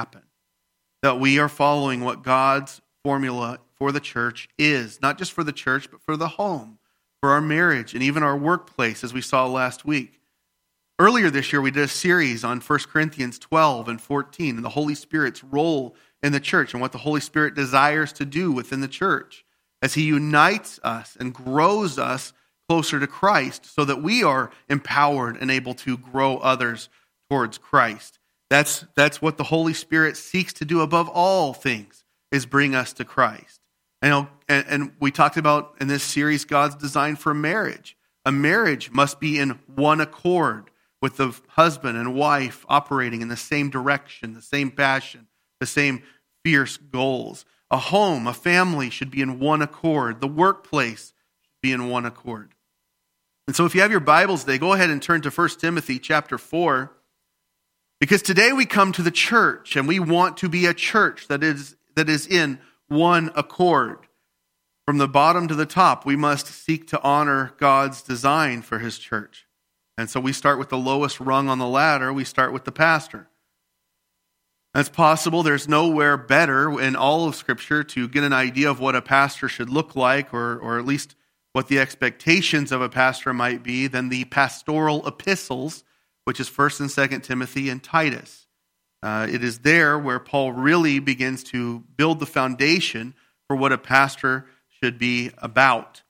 happen. That we are following what God's formula for the church is, not just for the church, but for the home, for our marriage, and even our workplace, as we saw last week. Earlier this year, we did a series on 1 Corinthians 12 and 14 and the Holy Spirit's role in the church and what the Holy Spirit desires to do within the church as He unites us and grows us closer to Christ so that we are empowered and able to grow others towards Christ. That's, that's what the Holy Spirit seeks to do above all things, is bring us to Christ. And, and, and we talked about in this series God's design for marriage. A marriage must be in one accord with the husband and wife operating in the same direction, the same passion, the same fierce goals. A home, a family should be in one accord. The workplace should be in one accord. And so if you have your Bibles today, go ahead and turn to 1 Timothy chapter 4. Because today we come to the church and we want to be a church that is, that is in one accord. From the bottom to the top, we must seek to honor God's design for his church. And so we start with the lowest rung on the ladder, we start with the pastor. That's possible. There's nowhere better in all of Scripture to get an idea of what a pastor should look like, or, or at least what the expectations of a pastor might be, than the pastoral epistles which is 1st and 2nd Timothy and Titus. Uh, it is there where Paul really begins to build the foundation for what a pastor should be about.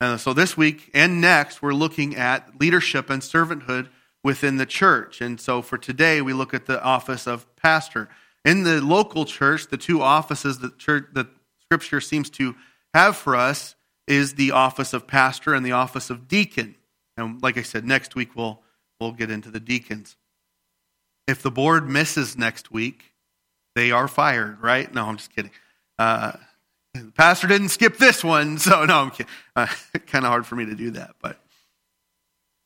And so this week and next, we're looking at leadership and servanthood within the church. And so for today, we look at the office of pastor. In the local church, the two offices that church, that Scripture seems to have for us is the office of pastor and the office of deacon. And like I said, next week we'll we'll get into the deacons. If the board misses next week, they are fired, right? No, I'm just kidding. Uh, the pastor didn't skip this one, so no, I'm kidding. Uh, kind of hard for me to do that, but.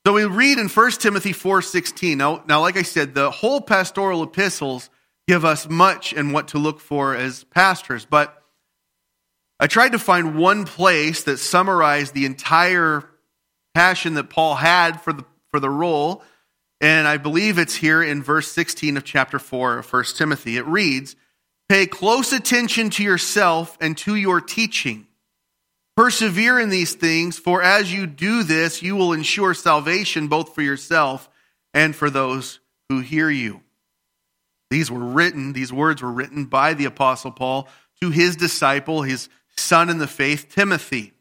So we read in 1 Timothy 4:16. Now, now, like I said, the whole pastoral epistles give us much and what to look for as pastors, but I tried to find one place that summarized the entire passion that Paul had for the for the role. And I believe it's here in verse 16 of chapter 4 of 1 Timothy. It reads, Pay close attention to yourself and to your teaching. Persevere in these things, for as you do this, you will ensure salvation both for yourself and for those who hear you. These were written, these words were written by the Apostle Paul to his disciple, his son in the faith, Timothy.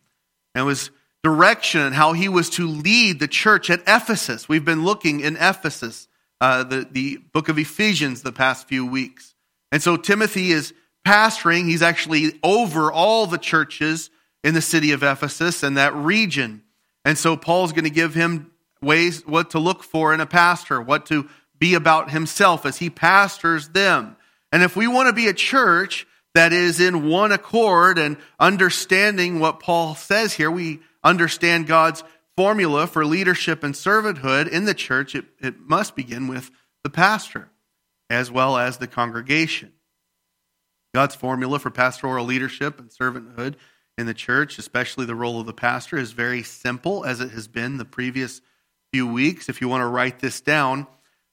And was direction and how he was to lead the church at Ephesus. We've been looking in Ephesus, uh, the, the book of Ephesians, the past few weeks. And so Timothy is pastoring. He's actually over all the churches in the city of Ephesus and that region. And so Paul's going to give him ways what to look for in a pastor, what to be about himself as he pastors them. And if we want to be a church that is in one accord and understanding what Paul says here, we understand God's formula for leadership and servanthood in the church, it, it must begin with the pastor as well as the congregation. God's formula for pastoral leadership and servanthood in the church, especially the role of the pastor, is very simple as it has been the previous few weeks. If you want to write this down,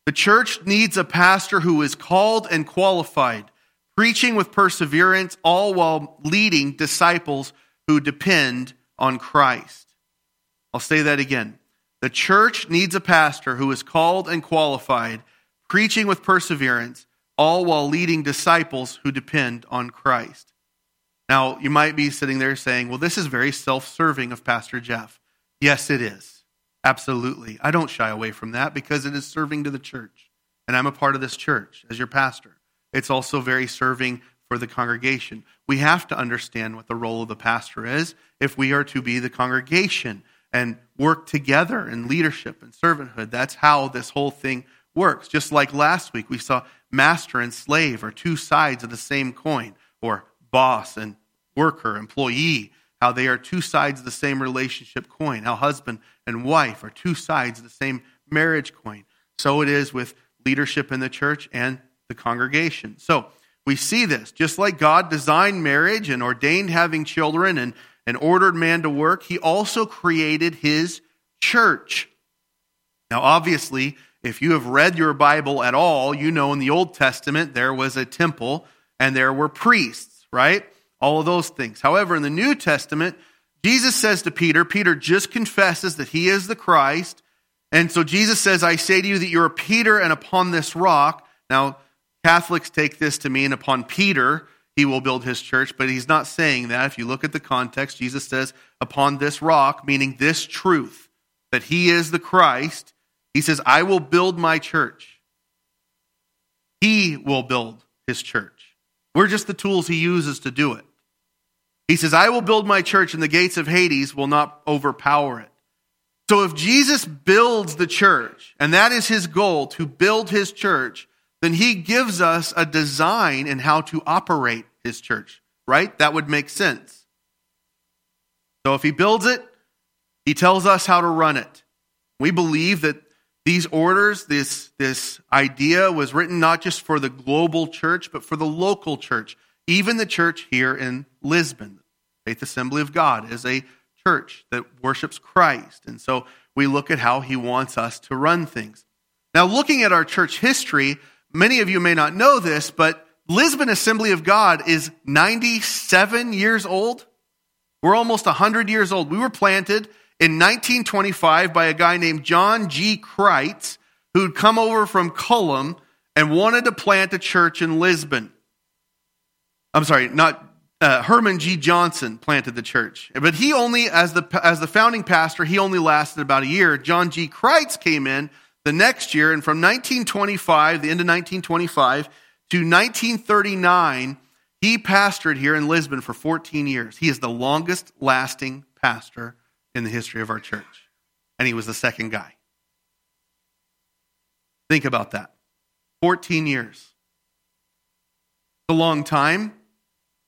the church needs a pastor who is called and qualified, preaching with perseverance, all while leading disciples who depend on Christ. I'll say that again. The church needs a pastor who is called and qualified, preaching with perseverance, all while leading disciples who depend on Christ. Now, you might be sitting there saying, well, this is very self serving of Pastor Jeff. Yes, it is. Absolutely. I don't shy away from that because it is serving to the church. And I'm a part of this church as your pastor. It's also very serving for the congregation. We have to understand what the role of the pastor is if we are to be the congregation and work together in leadership and servanthood. That's how this whole thing works. Just like last week, we saw master and slave are two sides of the same coin, or boss and worker, employee, how they are two sides of the same relationship coin, how husband and wife are two sides of the same marriage coin. So it is with leadership in the church and the congregation. So, we see this. Just like God designed marriage and ordained having children and, and ordered man to work, he also created his church. Now, obviously, If you have read your Bible at all, you know in the Old Testament there was a temple and there were priests, right? All of those things. However, in the New Testament, Jesus says to Peter, Peter just confesses that he is the Christ. And so Jesus says, I say to you that you're Peter, and upon this rock. Now, Catholics take this to mean upon Peter, he will build his church, but he's not saying that. If you look at the context, Jesus says, upon this rock, meaning this truth, that he is the Christ. He says, I will build my church. He will build his church. We're just the tools he uses to do it. He says, I will build my church, and the gates of Hades will not overpower it. So if Jesus builds the church, and that is his goal, to build his church, then he gives us a design in how to operate his church, right? That would make sense. So if he builds it, he tells us how to run it. We believe that these orders, this, this idea was written not just for the global church, but for the local church. Even the church here in Lisbon, Faith Assembly of God, is a church that worships Christ. And so we look at how he wants us to run things. Now, looking at our church history, many of you may not know this, but Lisbon Assembly of God is 97 years old. We're almost 100 years old. We were planted in 1925 by a guy named John G. Kreitz, who'd come over from Cullum and wanted to plant a church in Lisbon. I'm sorry, not uh, Herman G. Johnson planted the church, but he only, as the as the founding pastor, he only lasted about a year. John G. Kreitz came in the next year, and from 1925, the end of 1925 to 1939, he pastored here in Lisbon for 14 years. He is the longest lasting pastor in the history of our church. And he was the second guy. Think about that 14 years. It's a long time.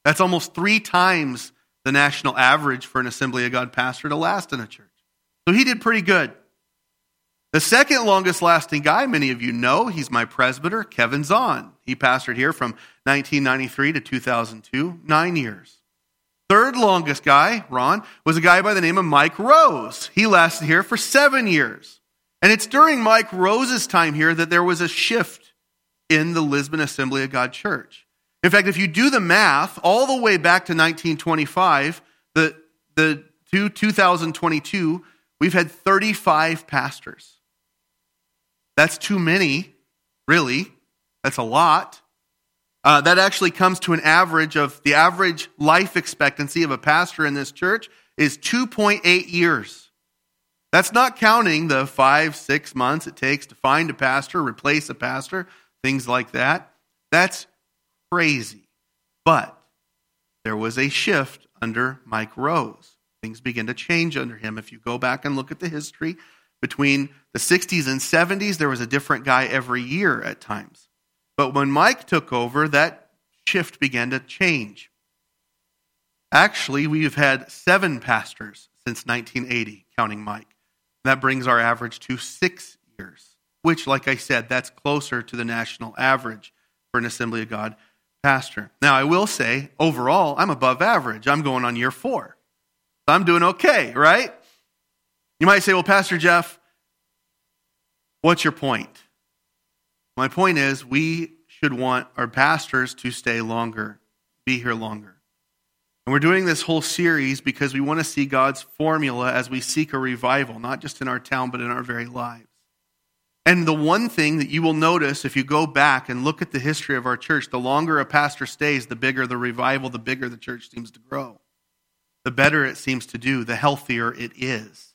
That's almost three times the national average for an Assembly of God pastor to last in a church. So he did pretty good. The second longest lasting guy, many of you know, he's my presbyter, Kevin Zahn. He pastored here from 1993 to 2002, nine years. Third longest guy, Ron, was a guy by the name of Mike Rose. He lasted here for seven years. And it's during Mike Rose's time here that there was a shift in the Lisbon Assembly of God Church. In fact, if you do the math all the way back to 1925, the, the to 2022, we've had 35 pastors. That's too many, really. That's a lot. Uh, that actually comes to an average of the average life expectancy of a pastor in this church is 2.8 years. That's not counting the five, six months it takes to find a pastor, replace a pastor, things like that. That's crazy. But there was a shift under Mike Rose. Things begin to change under him. If you go back and look at the history, between the 60s and 70s, there was a different guy every year at times. But when Mike took over, that shift began to change. Actually, we've had seven pastors since 1980, counting Mike. That brings our average to six years, which, like I said, that's closer to the national average for an Assembly of God pastor. Now, I will say, overall, I'm above average. I'm going on year four. I'm doing okay, right? You might say, well, Pastor Jeff, what's your point? My point is, we should want our pastors to stay longer, be here longer. And we're doing this whole series because we want to see God's formula as we seek a revival, not just in our town, but in our very lives. And the one thing that you will notice if you go back and look at the history of our church, the longer a pastor stays, the bigger the revival, the bigger the church seems to grow. The better it seems to do, the healthier it is.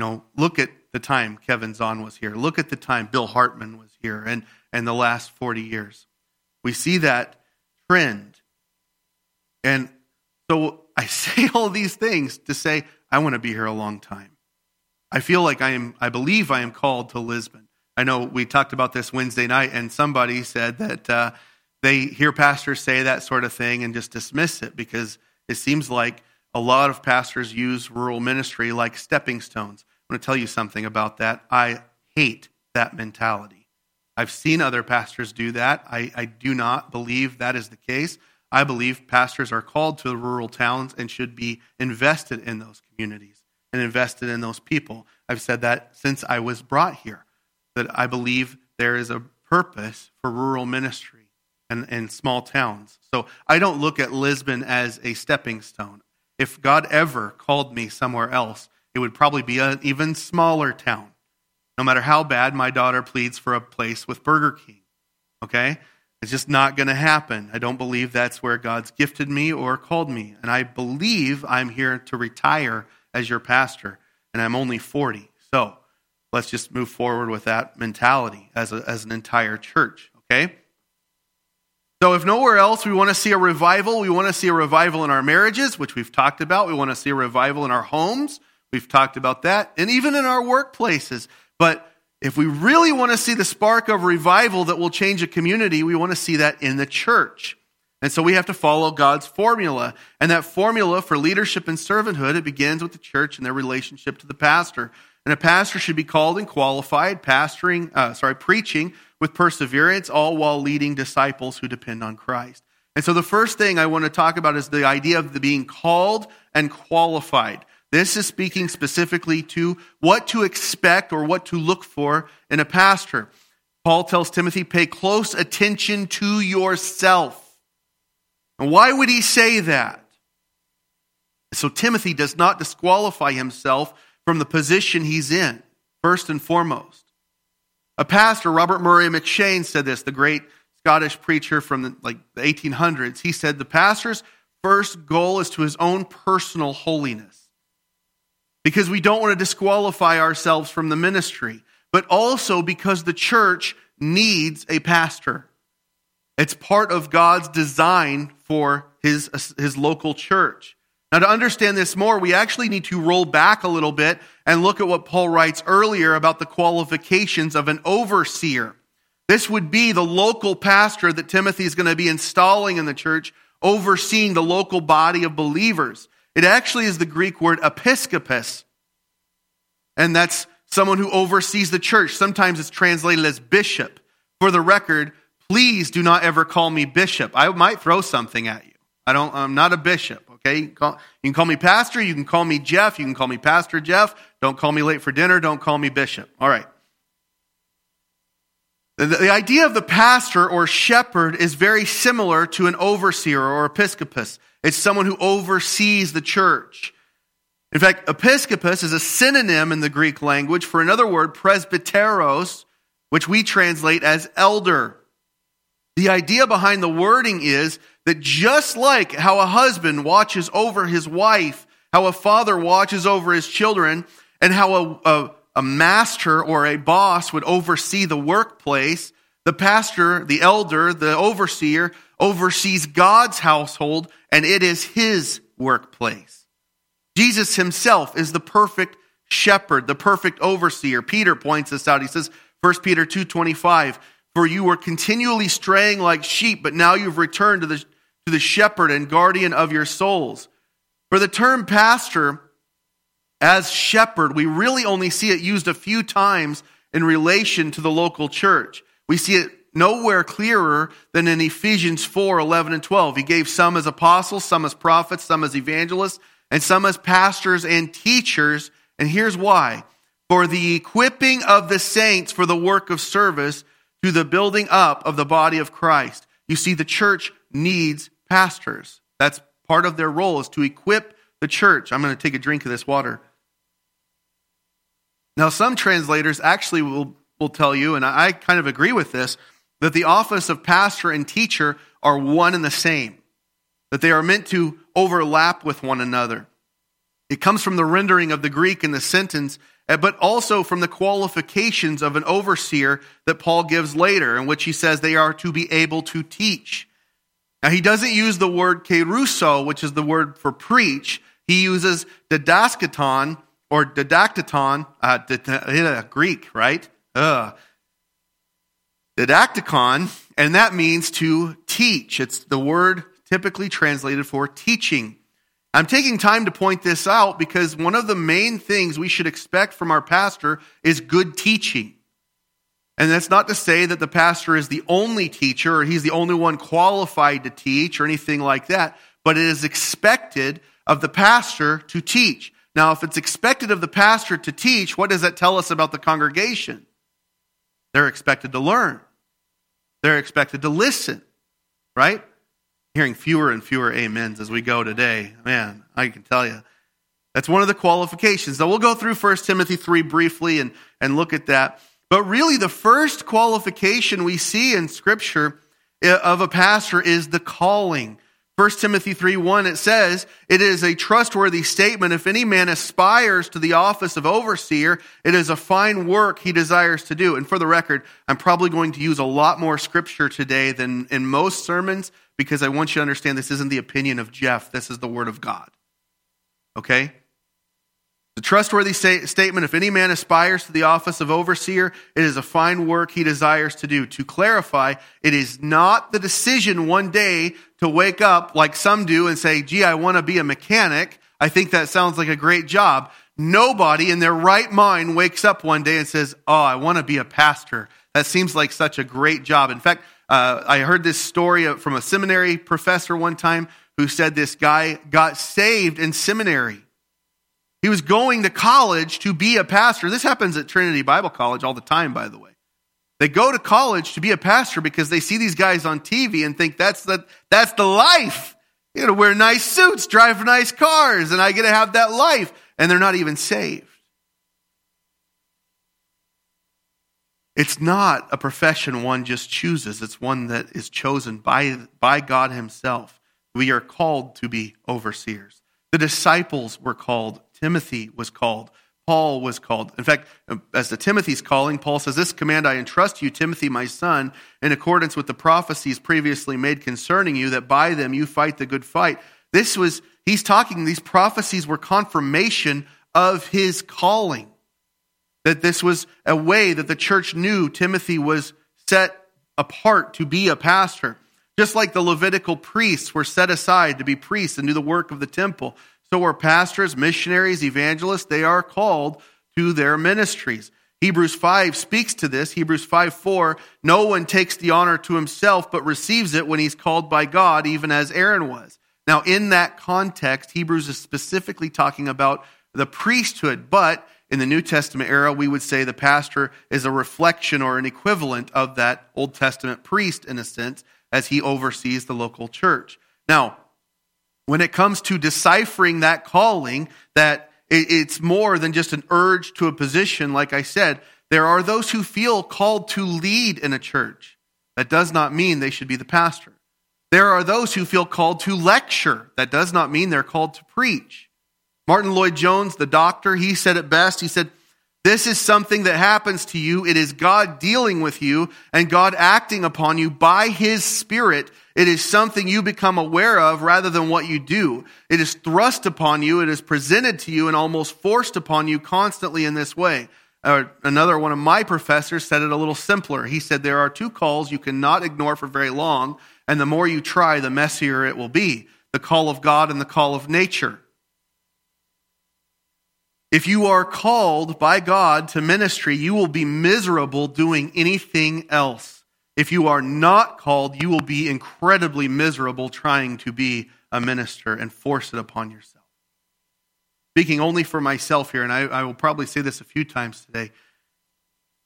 You know, look at the time Kevin Zahn was here. Look at the time Bill Hartman was here and, and the last 40 years. We see that trend. And so I say all these things to say, I want to be here a long time. I feel like I am, I believe I am called to Lisbon. I know we talked about this Wednesday night, and somebody said that uh, they hear pastors say that sort of thing and just dismiss it because it seems like a lot of pastors use rural ministry like stepping stones. Want to tell you something about that. I hate that mentality. I've seen other pastors do that. I, I do not believe that is the case. I believe pastors are called to the rural towns and should be invested in those communities and invested in those people. I've said that since I was brought here. that I believe there is a purpose for rural ministry and, and small towns. So I don't look at Lisbon as a stepping stone. If God ever called me somewhere else, it would probably be an even smaller town. No matter how bad my daughter pleads for a place with Burger King. Okay? It's just not going to happen. I don't believe that's where God's gifted me or called me. And I believe I'm here to retire as your pastor, and I'm only 40. So let's just move forward with that mentality as, a, as an entire church, okay? So, if nowhere else, we want to see a revival. We want to see a revival in our marriages, which we've talked about. We want to see a revival in our homes. We've talked about that. And even in our workplaces. But if we really want to see the spark of revival that will change a community, we want to see that in the church. And so we have to follow God's formula. And that formula for leadership and servanthood, it begins with the church and their relationship to the pastor. And a pastor should be called and qualified, pastoring, uh, sorry, preaching with perseverance, all while leading disciples who depend on Christ. And so the first thing I want to talk about is the idea of the being called and qualified. This is speaking specifically to what to expect or what to look for in a pastor. Paul tells Timothy, pay close attention to yourself. And why would he say that? So Timothy does not disqualify himself from the position he's in, first and foremost. A pastor, Robert Murray M'Cheyne, said this, the great Scottish preacher from the, like the 1800s. He said, The pastor's first goal is to his own personal holiness because we don't want to disqualify ourselves from the ministry, but also because the church needs a pastor. It's part of God's design for his, his local church. Now, to understand this more, we actually need to roll back a little bit and look at what Paul writes earlier about the qualifications of an overseer. This would be the local pastor that Timothy is going to be installing in the church, overseeing the local body of believers. It actually is the Greek word episkopos, and that's someone who oversees the church. Sometimes it's translated as bishop. For the record, please do not ever call me bishop. I might throw something at you. I don't, I'm not a bishop, okay? You can, call, you can call me pastor, you can call me Jeff, you can call me Pastor Jeff. Don't call me late for dinner, don't call me bishop. All right. The, the idea of the pastor or shepherd is very similar to an overseer or episcopus. It's someone who oversees the church. In fact, episcopus is a synonym in the Greek language for another word, presbyteros, which we translate as elder. The idea behind the wording is that just like how a husband watches over his wife, how a father watches over his children, and how a, a, a master or a boss would oversee the workplace, the pastor, the elder, the overseer oversees God's household and it is his workplace. Jesus himself is the perfect shepherd, the perfect overseer. Peter points this out. He says, 1 Peter 2.25, For you were continually straying like sheep, but now you've returned to the, to the shepherd and guardian of your souls. For the term pastor as shepherd, we really only see it used a few times in relation to the local church. We see it nowhere clearer than in Ephesians 4 11 and 12. He gave some as apostles, some as prophets, some as evangelists, and some as pastors and teachers. And here's why for the equipping of the saints for the work of service to the building up of the body of Christ. You see, the church needs pastors. That's part of their role is to equip the church. I'm going to take a drink of this water. Now, some translators actually will, will tell you, and I kind of agree with this, that the office of pastor and teacher are one and the same, that they are meant to overlap with one another. It comes from the rendering of the Greek in the sentence, eh, but also from the qualifications of an overseer that Paul gives later, in which he says they are to be able to teach. Now, he doesn't use the word keruso, which is the word for preach. He uses didaskaton or didactaton, uh, Greek, right? Ugh didacticon, and that means to teach. It's the word typically translated for teaching. I'm taking time to point this out because one of the main things we should expect from our pastor is good teaching. And that's not to say that the pastor is the only teacher or he's the only one qualified to teach or anything like that, but it is expected of the pastor to teach. Now, if it's expected of the pastor to teach, what does that tell us about the congregation? They're expected to learn. They're expected to listen, right? Hearing fewer and fewer amens as we go today. Man, I can tell you. That's one of the qualifications. Now we'll go through 1 Timothy 3 briefly and, and look at that. But really, the first qualification we see in Scripture uh, of a pastor is the calling. 1 Timothy 3 1, it says, It is a trustworthy statement. If any man aspires to the office of overseer, it is a fine work he desires to do. And for the record, I'm probably going to use a lot more scripture today than in most sermons because I want you to understand this isn't the opinion of Jeff. This is the word of God. Okay? The trustworthy statement if any man aspires to the office of overseer, it is a fine work he desires to do. To clarify, it is not the decision one day to wake up like some do and say, gee, I want to be a mechanic. I think that sounds like a great job. Nobody in their right mind wakes up one day and says, oh, I want to be a pastor. That seems like such a great job. In fact, uh, I heard this story from a seminary professor one time who said this guy got saved in seminary he was going to college to be a pastor. This happens at Trinity Bible College all the time, by the way. They go to college to be a pastor because they see these guys on TV and think that's the, that's the life. You know, wear nice suits, drive nice cars, and I get to have that life. And they're not even saved. It's not a profession one just chooses. It's one that is chosen by, by God Himself. We are called to be overseers. The disciples were called Timothy was called. Paul was called. In fact, as the Timothy's calling, Paul says, This command I entrust you, Timothy, my son, in accordance with the prophecies previously made concerning you, that by them you fight the good fight. This was, he's talking, these prophecies were confirmation of his calling. That this was a way that the church knew Timothy was set apart to be a pastor. Just like the Levitical priests were set aside to be priests and do the work of the temple, so are pastors, missionaries, evangelists. They are called to their ministries. Hebrews 5 speaks to this. Hebrews 5 4, no one takes the honor to himself, but receives it when he's called by God, even as Aaron was. Now, in that context, Hebrews is specifically talking about the priesthood, but in the New Testament era, we would say the pastor is a reflection or an equivalent of that Old Testament priest in a sense, as he oversees the local church. Now, when it comes to deciphering that calling, that it's more than just an urge to a position, like I said, there are those who feel called to lead in a church. That does not mean they should be the pastor. There are those who feel called to lecture. That does not mean they're called to preach. Martyn Lloyd-Jones, the doctor, he said it best. He said, This is something that happens to you. It is God dealing with you and God acting upon you by his spirit it is something you become aware of rather than what you do. It is thrust upon you, it is presented to you, and almost forced upon you constantly in this way. Uh, another one of my professors said it a little simpler. He said, There are two calls you cannot ignore for very long, and the more you try, the messier it will be the call of God and the call of nature. If you are called by God to ministry, you will be miserable doing anything else. If you are not called, you will be incredibly miserable trying to be a minister and force it upon yourself. Speaking only for myself here, and I, I will probably say this a few times today.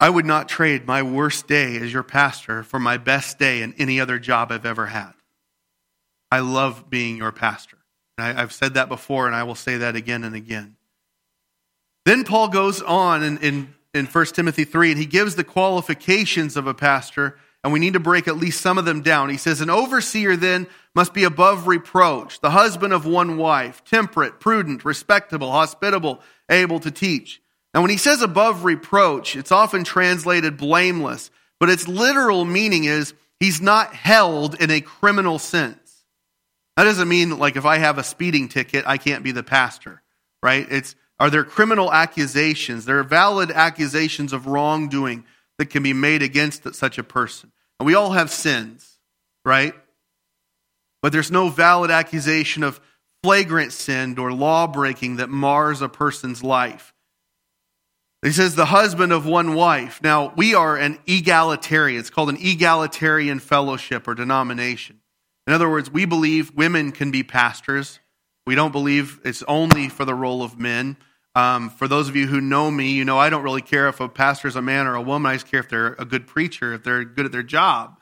I would not trade my worst day as your pastor for my best day in any other job I've ever had. I love being your pastor. I, have said that before, and I will say that again and again. Then Paul goes on in, in, in 1 Timothy 3, and he gives the qualifications of a pastor and we need to break at least some of them down. He says, An overseer then must be above reproach, the husband of one wife, temperate, prudent, respectable, hospitable, able to teach. Now, when he says above reproach, it's often translated blameless, but its literal meaning is he's not held in a criminal sense. That doesn't mean like if I have a speeding ticket, I can't be the pastor, right? It's are there criminal accusations? There are valid accusations of wrongdoing that can be made against such a person. And we all have sins, right? But there's no valid accusation of flagrant sin or law breaking that mars a person's life. He says the husband of one wife. Now, we are an egalitarian. It's called an egalitarian fellowship or denomination. In other words, we believe women can be pastors. We don't believe it's only for the role of men. Um, for those of you who know me, you know I don't really care if a pastor is a man or a woman. I just care if they're a good preacher, if they're good at their job.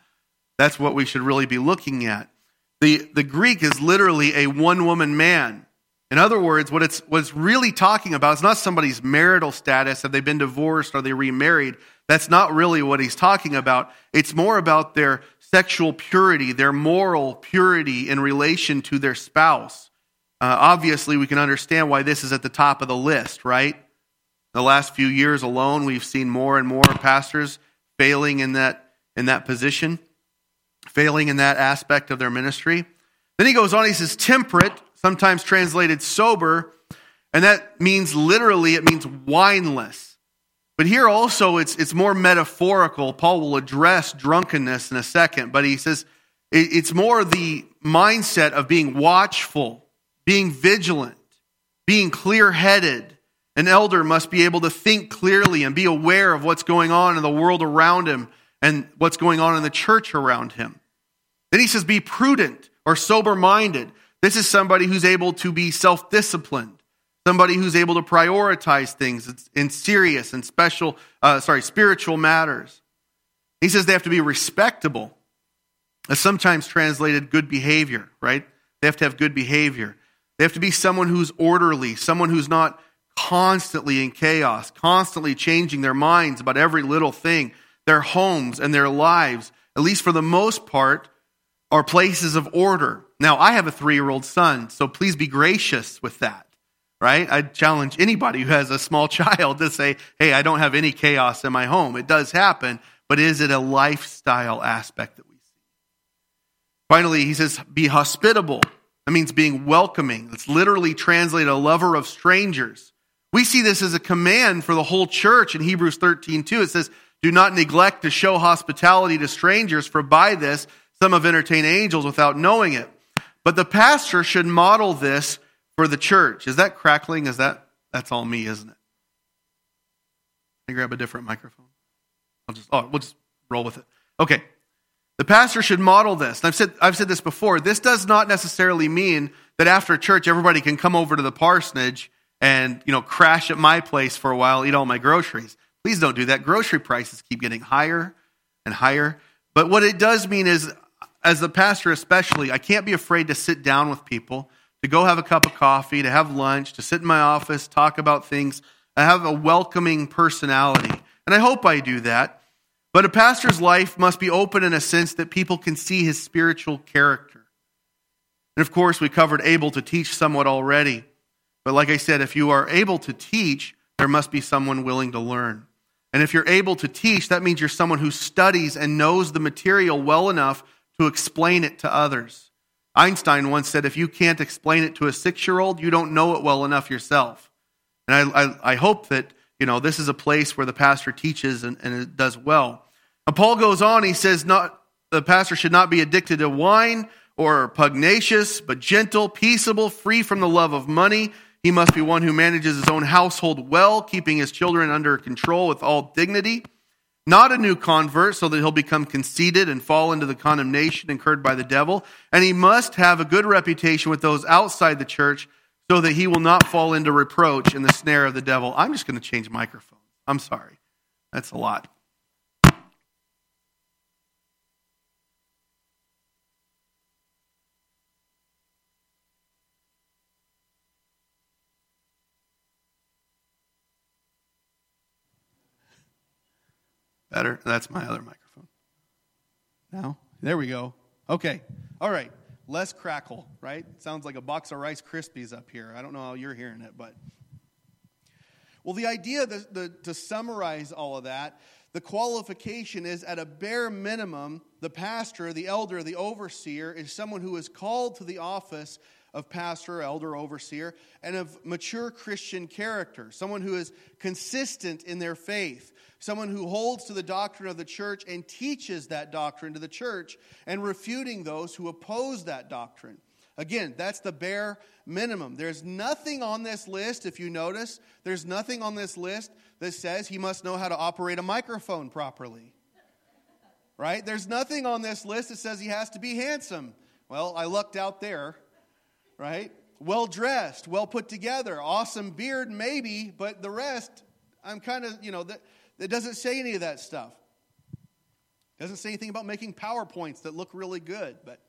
That's what we should really be looking at. The, the Greek is literally a one woman man. In other words, what it's, what it's really talking about is not somebody's marital status. Have they been divorced? Are they remarried? That's not really what he's talking about. It's more about their sexual purity, their moral purity in relation to their spouse. Uh, obviously, we can understand why this is at the top of the list, right? The last few years alone, we've seen more and more pastors failing in that, in that position, failing in that aspect of their ministry. Then he goes on, he says, temperate, sometimes translated sober, and that means literally, it means wineless. But here also, it's, it's more metaphorical. Paul will address drunkenness in a second, but he says it's more the mindset of being watchful, being vigilant, being clear headed. An elder must be able to think clearly and be aware of what's going on in the world around him and what's going on in the church around him. Then he says, be prudent or sober minded. This is somebody who's able to be self disciplined somebody who's able to prioritize things in serious and special, uh, sorry, spiritual matters. He says they have to be respectable. That's sometimes translated good behavior, right? They have to have good behavior. They have to be someone who's orderly, someone who's not constantly in chaos, constantly changing their minds about every little thing. Their homes and their lives, at least for the most part, are places of order. Now, I have a three year old son, so please be gracious with that right? I challenge anybody who has a small child to say, hey, I don't have any chaos in my home. It does happen, but is it a lifestyle aspect that we see? Finally, he says, be hospitable. That means being welcoming. It's literally translated a lover of strangers. We see this as a command for the whole church in Hebrews 13, 2. It says, do not neglect to show hospitality to strangers, for by this some have entertained angels without knowing it. But the pastor should model this for the church. Is that crackling? Is that that's all me, isn't it? Can I grab a different microphone? I'll just oh, we'll just roll with it. Okay. The pastor should model this. And I've said I've said this before. This does not necessarily mean that after church everybody can come over to the parsonage and, you know, crash at my place for a while, eat all my groceries. Please don't do that. Grocery prices keep getting higher and higher. But what it does mean is as the pastor especially, I can't be afraid to sit down with people to go have a cup of coffee, to have lunch, to sit in my office, talk about things. I have a welcoming personality. And I hope I do that. But a pastor's life must be open in a sense that people can see his spiritual character. And of course, we covered able to teach somewhat already. But like I said, if you are able to teach, there must be someone willing to learn. And if you're able to teach, that means you're someone who studies and knows the material well enough to explain it to others. Einstein once said, if you can't explain it to a six year old, you don't know it well enough yourself. And I, I, I, hope that, you know, this is a place where the pastor teaches and, and it does well. Now, Paul goes on, he says, not, the pastor should not be addicted to wine or pugnacious, but gentle, peaceable, free from the love of money. He must be one who manages his own household well, keeping his children under control with all dignity not a new convert, so that he'll become conceited and fall into the condemnation incurred by the devil. And he must have a good reputation with those outside the church, so that he will not fall into reproach in the snare of the devil. I'm just going to change microphones. I'm sorry. That's a lot. Better? That's my other microphone. Now? There we go. Okay. All right. Less crackle, right? Sounds like a box of Rice Krispies up here. I don't know how you're hearing it, but. Well, the idea the, the, to summarize all of that, the qualification is at a bare minimum, the pastor, the elder, the overseer is someone who is called to the office of pastor, elder, overseer, and of mature Christian character, someone who is consistent in their faith, someone who holds to the doctrine of the church and teaches that doctrine to the church, and refuting those who oppose that doctrine. Again, that's the bare minimum. There's nothing on this list, if you notice, there's nothing on this list that says he must know how to operate a microphone properly. Right? There's nothing on this list that says he has to be handsome. Well, I lucked out there, right? well dressed, well put together, awesome beard, maybe, but the rest, I'm kind of, you know, that, that doesn't say any of that stuff. Doesn't say anything about making PowerPoints that look really good, but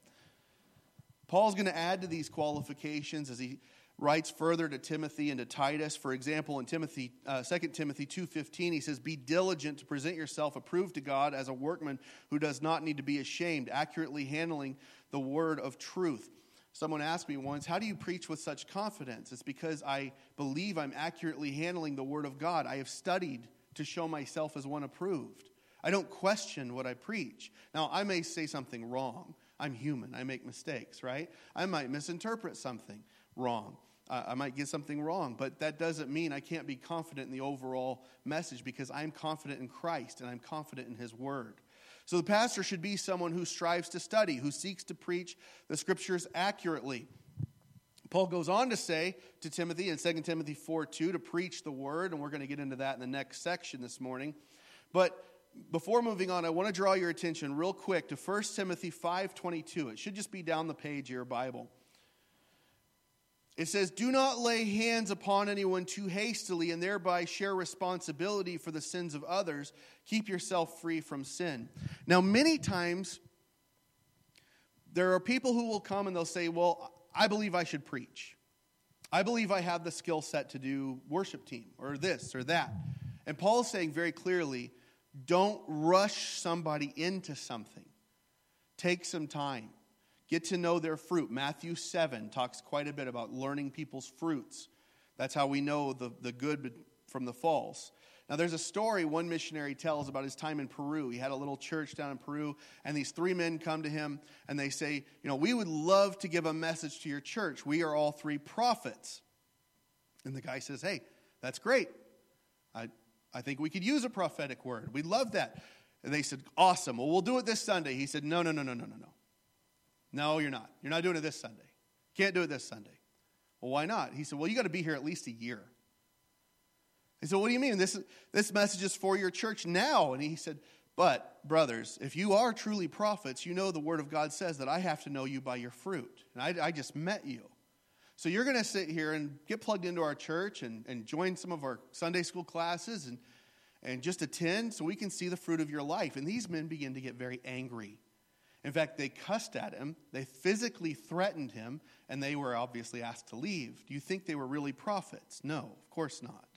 Paul's going to add to these qualifications as he writes further to Timothy and to Titus. For example, in Timothy, uh, 2 Timothy 2.15, he says, Be diligent to present yourself approved to God as a workman who does not need to be ashamed, accurately handling the word of truth. Someone asked me once, How do you preach with such confidence? It's because I believe I'm accurately handling the word of God. I have studied to show myself as one approved. I don't question what I preach. Now, I may say something wrong. I'm human. I make mistakes, right? I might misinterpret something wrong. I might get something wrong, but that doesn't mean I can't be confident in the overall message because I'm confident in Christ and I'm confident in His Word. So the pastor should be someone who strives to study, who seeks to preach the Scriptures accurately. Paul goes on to say to Timothy in 2 Timothy 4 2 to preach the word, and we're going to get into that in the next section this morning. But before moving on, I want to draw your attention real quick to 1 Timothy 5:22. It should just be down the page of your Bible. It says, Do not lay hands upon anyone too hastily and thereby share responsibility for the sins of others. Keep yourself free from sin. Now, many times, there are people who will come and they'll say, Well, I believe I should preach. I believe I have the skill set to do worship team or this or that. And Paul is saying very clearly, don't rush somebody into something. Take some time. Get to know their fruit. Matthew 7 talks quite a bit about learning people's fruits. That's how we know the, the good from the false. Now, there's a story one missionary tells about his time in Peru. He had a little church down in Peru, and these three men come to him and they say, You know, we would love to give a message to your church. We are all three prophets. And the guy says, Hey, that's great. I, I think we could use a prophetic word. We'd love that. And they said, Awesome. Well, we'll do it this Sunday. He said, No, no, no, no, no, no, no. No, you're not. You're not doing it this Sunday. Can't do it this Sunday. Well, why not? He said, Well, you got to be here at least a year. He said, What do you mean? This, this message is for your church now. And he said, But, brothers, if you are truly prophets, you know the Word of God says that I have to know you by your fruit. And I, I just met you. So you're going to sit here and get plugged into our church and, and join some of our Sunday school classes and, and just attend so we can see the fruit of your life. And these men begin to get very angry. In fact, they cussed at him, they physically threatened him, and they were obviously asked to leave. Do you think they were really prophets? No, of course not.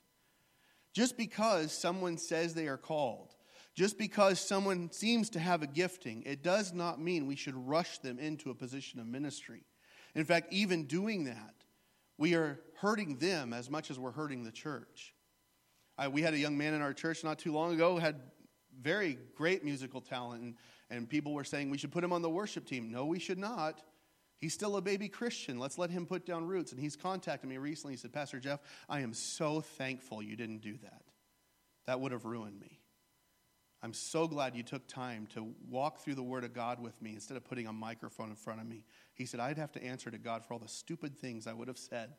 Just because someone says they are called, just because someone seems to have a gifting, it does not mean we should rush them into a position of ministry. In fact, even doing that, we are hurting them as much as we're hurting the church. I, we had a young man in our church not too long ago had very great musical talent and and people were saying we should put him on the worship team. No, we should not. He's still a baby Christian. Let's let him put down roots. And he's contacted me recently. He said, Pastor Jeff, I am so thankful you didn't do that. That would have ruined me. I'm so glad you took time to walk through the Word of God with me instead of putting a microphone in front of me. He said, I'd have to answer to God for all the stupid things I would have said.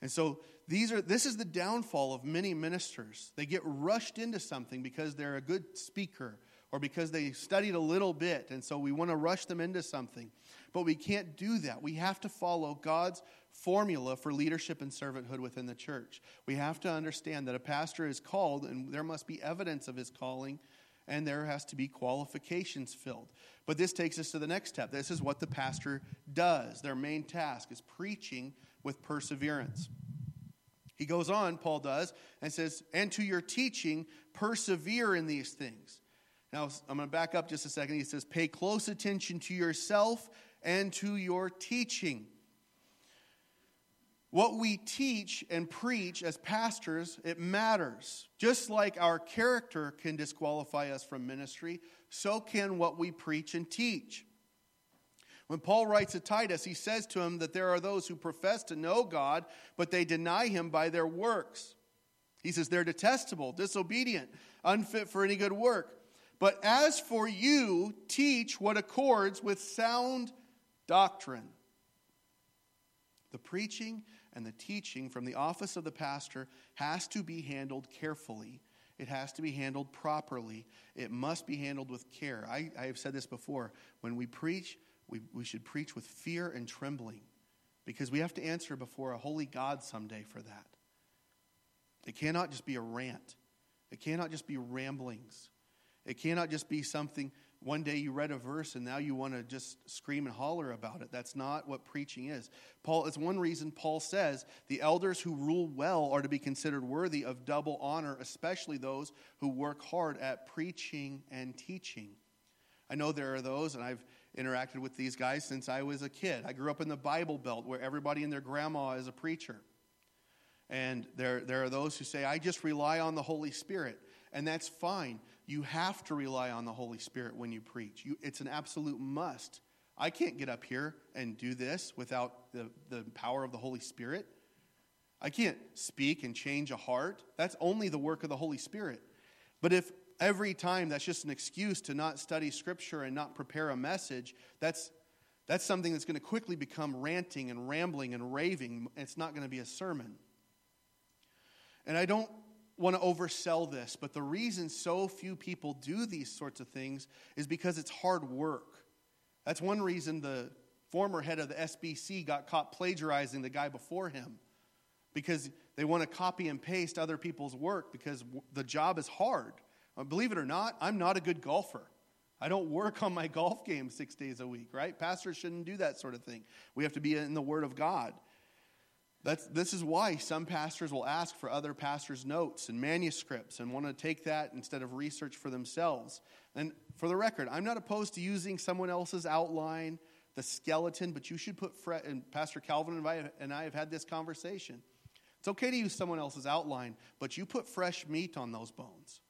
And so these are, this is the downfall of many ministers. They get rushed into something because they're a good speaker or because they studied a little bit, and so we want to rush them into something. But we can't do that. We have to follow God's formula for leadership and servanthood within the church. We have to understand that a pastor is called, and there must be evidence of his calling, and there has to be qualifications filled. But this takes us to the next step. This is what the pastor does. Their main task is preaching with perseverance. He goes on, Paul does, and says, And to your teaching, persevere in these things. Now, I'm going to back up just a second. He says, Pay close attention to yourself and to your teaching. What we teach and preach as pastors, it matters. Just like our character can disqualify us from ministry, so can what we preach and teach. When Paul writes to Titus, he says to him that there are those who profess to know God, but they deny him by their works. He says they're detestable, disobedient, unfit for any good work. But as for you, teach what accords with sound doctrine. The preaching and the teaching from the office of the pastor has to be handled carefully. It has to be handled properly. It must be handled with care. I, I have said this before. When we preach, we, we should preach with fear and trembling. because we have to answer before a holy God someday for that. It cannot just be a rant, it cannot just be ramblings. It cannot just be something one day you read a verse and now you want to just scream and holler about it. That's not what preaching is. Paul it's one reason Paul says the elders who rule well are to be considered worthy of double honor, especially those who work hard at preaching and teaching. I know there are those, and I've interacted with these guys since I was a kid. I grew up in the Bible Belt where everybody and their grandma is a preacher. And there, there are those who say, I just rely on the Holy Spirit. And that's fine. You have to rely on the Holy Spirit when you preach. You, it's an absolute must. I can't get up here and do this without the, the power of the Holy Spirit. I can't speak and change a heart. That's only the work of the Holy Spirit. But if every time that's just an excuse to not study Scripture and not prepare a message, that's, that's something that's going to quickly become ranting and rambling and raving. It's not going to be a sermon. And I don't want to oversell this, but the reason so few people do these sorts of things is because it's hard work. That's one reason the former head of the SBC got caught plagiarizing the guy before him because they want to copy and paste other people's work because the job is hard. Uh, believe it or not, I'm not a good golfer. I don't work on my golf game six days a week, right? Pastors shouldn't do that sort of thing. We have to be in the Word of God. That's, this is why some pastors will ask for other pastors' notes and manuscripts and want to take that instead of research for themselves. And for the record, I'm not opposed to using someone else's outline, the skeleton, but you should put, fre- and Pastor Calvin and I, and I have had this conversation. It's okay to use someone else's outline, but you put fresh meat on those bones,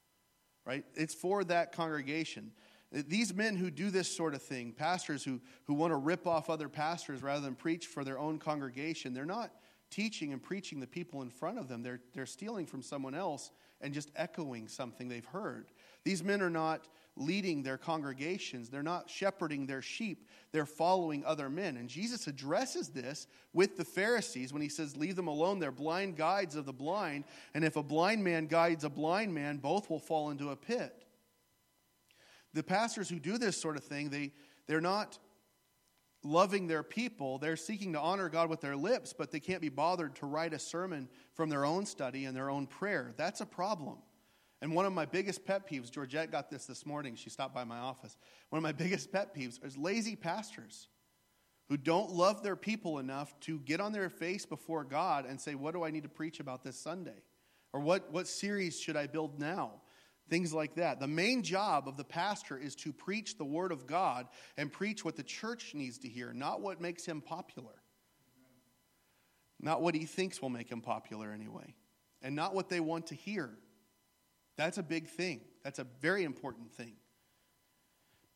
right? It's for that congregation. Uh, these men who do this sort of thing, pastors who, who want to rip off other pastors rather than preach for their own congregation, they're not teaching and preaching the people in front of them. They're, they're stealing from someone else and just echoing something they've heard. These men are not leading their congregations, they're not shepherding their sheep, they're following other men. And Jesus addresses this with the Pharisees when he says, Leave them alone. They're blind guides of the blind. And if a blind man guides a blind man, both will fall into a pit. The pastors who do this sort of thing, they, they're not loving their people. They're seeking to honor God with their lips, but they can't be bothered to write a sermon from their own study and their own prayer. That's a problem. And one of my biggest pet peeves, Georgette got this this morning. She stopped by my office. One of my biggest pet peeves is lazy pastors who don't love their people enough to get on their face before God and say, What do I need to preach about this Sunday? Or what, what series should I build now? Things like that. The main job of the pastor is to preach the word of God and preach what the church needs to hear, not what makes him popular. Not what he thinks will make him popular, anyway. And not what they want to hear. That's a big thing. That's a very important thing.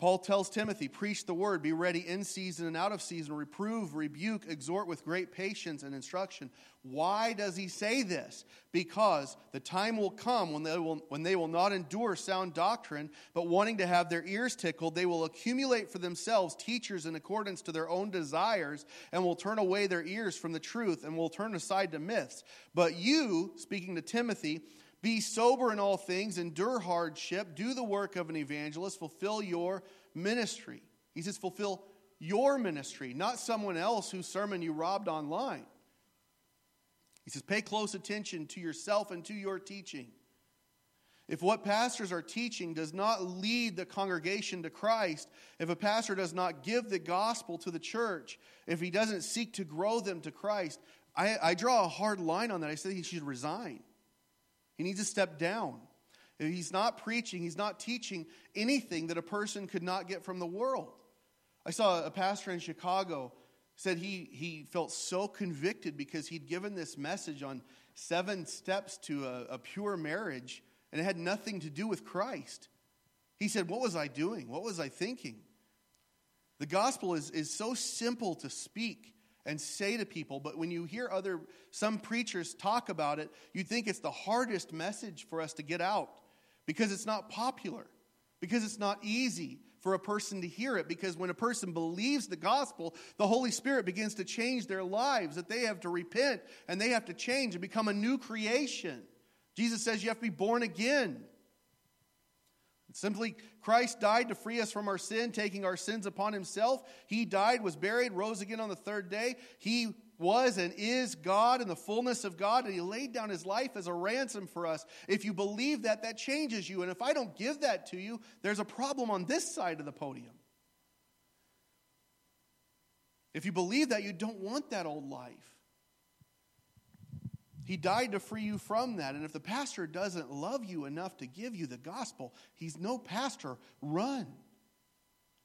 Paul tells Timothy, Preach the word, be ready in season and out of season, reprove, rebuke, exhort with great patience and instruction. Why does he say this? Because the time will come when they will, when they will not endure sound doctrine, but wanting to have their ears tickled, they will accumulate for themselves teachers in accordance to their own desires, and will turn away their ears from the truth, and will turn aside to myths. But you, speaking to Timothy, be sober in all things, endure hardship, do the work of an evangelist, fulfill your ministry. He says, fulfill your ministry, not someone else whose sermon you robbed online. He says, pay close attention to yourself and to your teaching. If what pastors are teaching does not lead the congregation to Christ, if a pastor does not give the gospel to the church, if he doesn't seek to grow them to Christ, I, I draw a hard line on that. I say he should resign. He needs to step down. He's not preaching, he's not teaching anything that a person could not get from the world. I saw a pastor in Chicago said he, he felt so convicted because he'd given this message on seven steps to a, a pure marriage, and it had nothing to do with Christ. He said, What was I doing? What was I thinking? The gospel is, is so simple to speak and say to people, but when you hear other some preachers talk about it, you think it's the hardest message for us to get out because it's not popular, because it's not easy for a person to hear it because when a person believes the gospel, the Holy Spirit begins to change their lives, that they have to repent and they have to change and become a new creation. Jesus says you have to be born again. Simply, Christ died to free us from our sin, taking our sins upon himself. He died, was buried, rose again on the third day. He was and is God in the fullness of God, and he laid down his life as a ransom for us. If you believe that, that changes you. And if I don't give that to you, there's a problem on this side of the podium. If you believe that, you don't want that old life. He died to free you from that. And if the pastor doesn't love you enough to give you the gospel, he's no pastor. Run.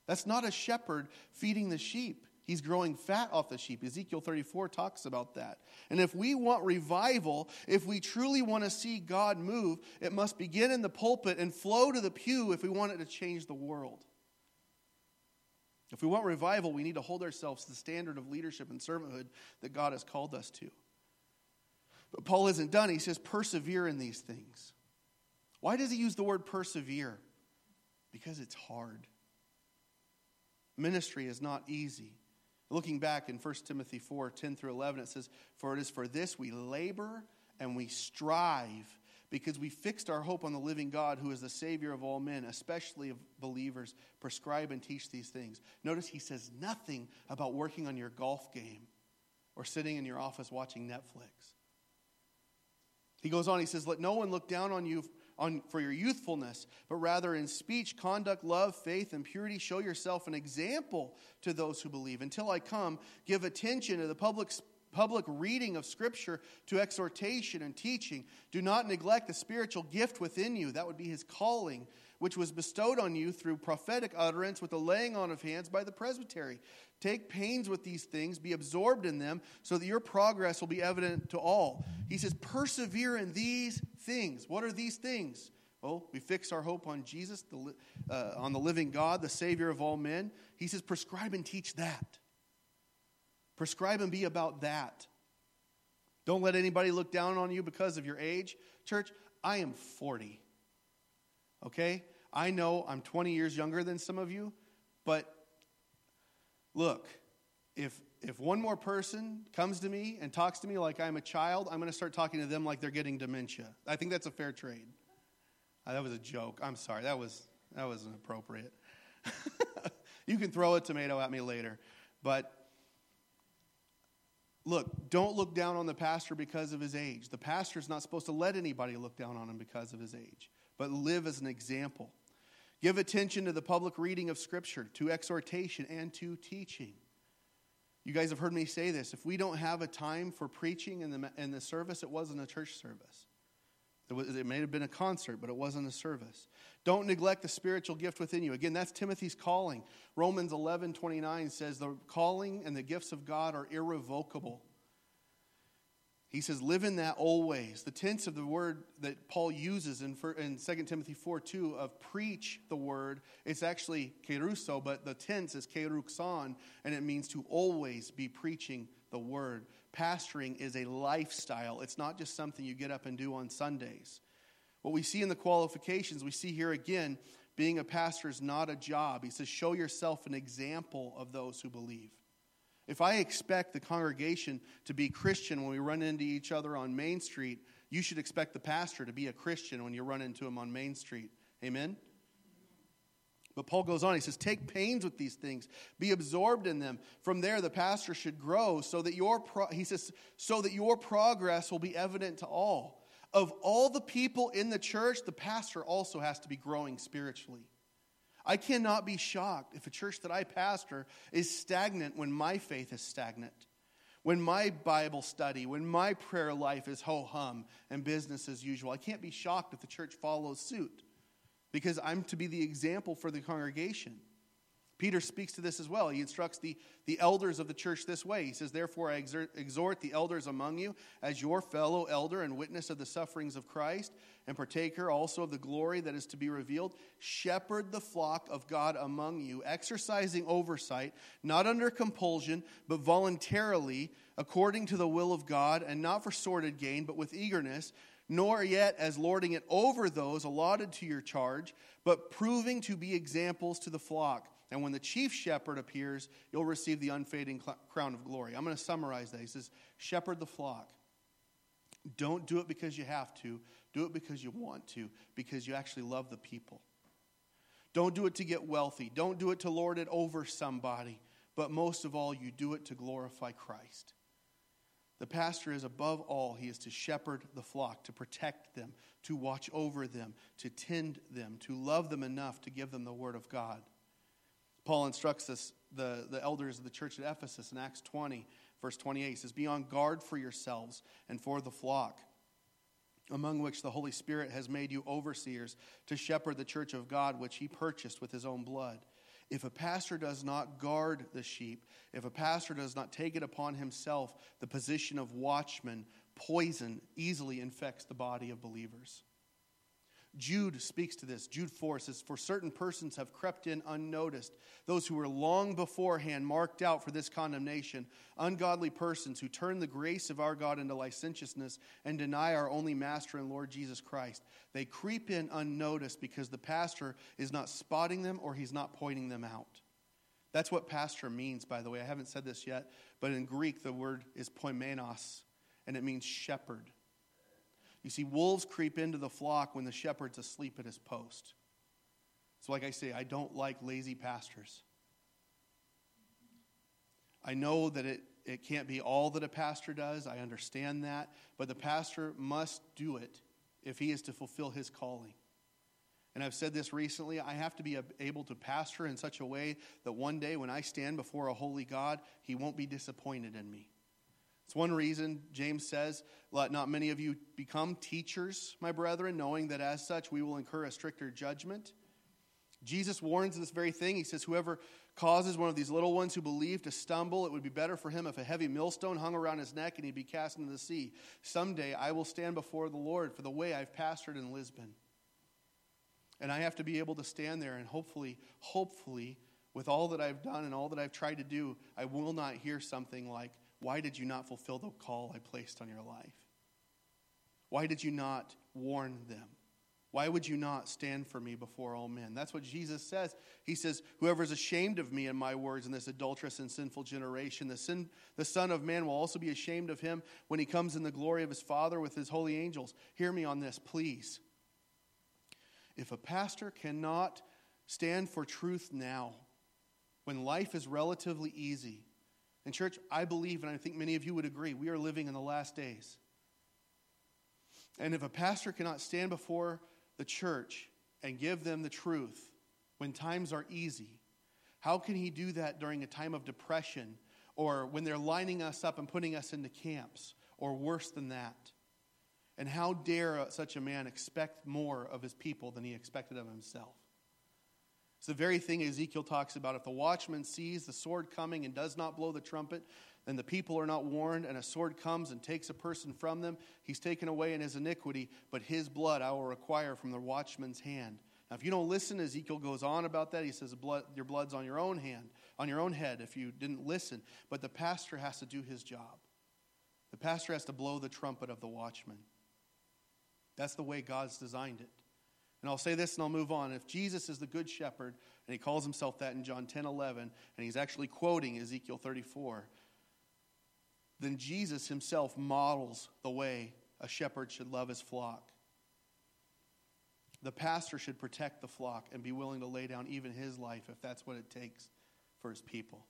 That's not a shepherd feeding the sheep. He's growing fat off the sheep. Ezekiel 34 talks about that. And if we want revival, if we truly want to see God move, it must begin in the pulpit and flow to the pew if we want it to change the world. If we want revival, we need to hold ourselves to the standard of leadership and servanthood that God has called us to. But Paul isn't done. He says, persevere in these things. Why does he use the word persevere? Because it's hard. Ministry is not easy. Looking back in 1 Timothy 4 10 through 11, it says, For it is for this we labor and we strive, because we fixed our hope on the living God, who is the Savior of all men, especially of believers. Prescribe and teach these things. Notice he says nothing about working on your golf game or sitting in your office watching Netflix. He goes on, he says, Let no one look down on you on, for your youthfulness, but rather in speech, conduct, love, faith, and purity, show yourself an example to those who believe. Until I come, give attention to the public public reading of Scripture to exhortation and teaching. Do not neglect the spiritual gift within you. That would be his calling, which was bestowed on you through prophetic utterance with the laying on of hands by the presbytery. Take pains with these things, be absorbed in them, so that your progress will be evident to all. He says, Persevere in these things. What are these things? Well, we fix our hope on Jesus, the, uh, on the living God, the Savior of all men. He says, Prescribe and teach that. Prescribe and be about that. Don't let anybody look down on you because of your age. Church, I am 40. Okay? I know I'm 20 years younger than some of you, but look, if if one more person comes to me and talks to me like I'm a child, I'm going to start talking to them like they're getting dementia. I think that's a fair trade. Uh, that was a joke. I'm sorry. That was that wasn't appropriate. you can throw a tomato at me later, but Look, don't look down on the pastor because of his age. The pastor is not supposed to let anybody look down on him because of his age, but live as an example. Give attention to the public reading of Scripture, to exhortation, and to teaching. You guys have heard me say this. If we don't have a time for preaching in the, in the service, it wasn't a church service. It, was, it may have been a concert, but it wasn't a service. Don't neglect the spiritual gift within you. Again, that's Timothy's calling. Romans 11 29 says the calling and the gifts of God are irrevocable. He says, live in that always. The tense of the word that Paul uses in, in 2 Timothy 4 2 of preach the word, it's actually keruso, but the tense is keruxon, and it means to always be preaching the word. Pastoring is a lifestyle, it's not just something you get up and do on Sundays. What we see in the qualifications, we see here again, being a pastor is not a job. He says, show yourself an example of those who believe. If I expect the congregation to be Christian when we run into each other on Main Street, you should expect the pastor to be a Christian when you run into him on Main Street. Amen? But Paul goes on, he says, Take pains with these things, be absorbed in them. From there, the pastor should grow so that your, pro- he says, so that your progress will be evident to all. Of all the people in the church, the pastor also has to be growing spiritually. I cannot be shocked if a church that I pastor is stagnant when my faith is stagnant. When my Bible study, when my prayer life is ho hum and business as usual, I can't be shocked if the church follows suit because I'm to be the example for the congregation. Peter speaks to this as well. He instructs the, the elders of the church this way. He says, Therefore, I exhort, exhort the elders among you as your fellow elder and witness of the sufferings of Christ, and partaker also of the glory that is to be revealed. Shepherd the flock of God among you, exercising oversight, not under compulsion, but voluntarily, according to the will of God, and not for sordid gain, but with eagerness nor yet as lording it over those allotted to your charge, but proving to be examples to the flock. And when the chief shepherd appears, you'll receive the unfading crown of glory. I'm going to summarize that. He says, Shepherd the flock. Don't do it because you have to, do it because you want to, because you actually love the people. Don't do it to get wealthy. Don't do it to lord it over somebody. But most of all, you do it to glorify Christ. The pastor is above all, he is to shepherd the flock, to protect them, to watch over them, to tend them, to love them enough to give them the word of God. Paul instructs us, the, the elders of the church at Ephesus in Acts 20, verse 28. He says, Be on guard for yourselves and for the flock, among which the Holy Spirit has made you overseers to shepherd the church of God, which he purchased with his own blood. If a pastor does not guard the sheep, if a pastor does not take it upon himself the position of watchman, poison easily infects the body of believers. Jude speaks to this. Jude 4 says, For certain persons have crept in unnoticed, those who were long beforehand marked out for this condemnation, ungodly persons who turn the grace of our God into licentiousness and deny our only Master and Lord Jesus Christ. They creep in unnoticed because the pastor is not spotting them or he's not pointing them out. That's what pastor means, by the way. I haven't said this yet, but in Greek, the word is poimenos, and it means shepherd. You see, wolves creep into the flock when the shepherd's asleep at his post. So, like I say, I don't like lazy pastors. I know that it, it can't be all that a pastor does. I understand that. But the pastor must do it if he is to fulfill his calling. And I've said this recently I have to be able to pastor in such a way that one day when I stand before a holy God, he won't be disappointed in me. It's one reason James says, Let not many of you become teachers, my brethren, knowing that as such we will incur a stricter judgment. Jesus warns this very thing. He says, Whoever causes one of these little ones who believe to stumble, it would be better for him if a heavy millstone hung around his neck and he'd be cast into the sea. Someday I will stand before the Lord for the way I've pastored in Lisbon. And I have to be able to stand there and hopefully, hopefully, with all that I've done and all that I've tried to do, I will not hear something like, why did you not fulfill the call I placed on your life? Why did you not warn them? Why would you not stand for me before all men? That's what Jesus says. He says, Whoever is ashamed of me and my words in this adulterous and sinful generation, the, sin, the Son of Man will also be ashamed of him when he comes in the glory of his Father with his holy angels. Hear me on this, please. If a pastor cannot stand for truth now, when life is relatively easy, and, church, I believe, and I think many of you would agree, we are living in the last days. And if a pastor cannot stand before the church and give them the truth when times are easy, how can he do that during a time of depression or when they're lining us up and putting us into camps or worse than that? And how dare such a man expect more of his people than he expected of himself? It's the very thing Ezekiel talks about. If the watchman sees the sword coming and does not blow the trumpet, then the people are not warned, and a sword comes and takes a person from them. He's taken away in his iniquity, but his blood I will require from the watchman's hand. Now, if you don't listen, Ezekiel goes on about that. He says, blood, Your blood's on your own hand, on your own head, if you didn't listen. But the pastor has to do his job. The pastor has to blow the trumpet of the watchman. That's the way God's designed it. And I'll say this and I'll move on. If Jesus is the good shepherd, and he calls himself that in John 10 11, and he's actually quoting Ezekiel 34, then Jesus himself models the way a shepherd should love his flock. The pastor should protect the flock and be willing to lay down even his life if that's what it takes for his people.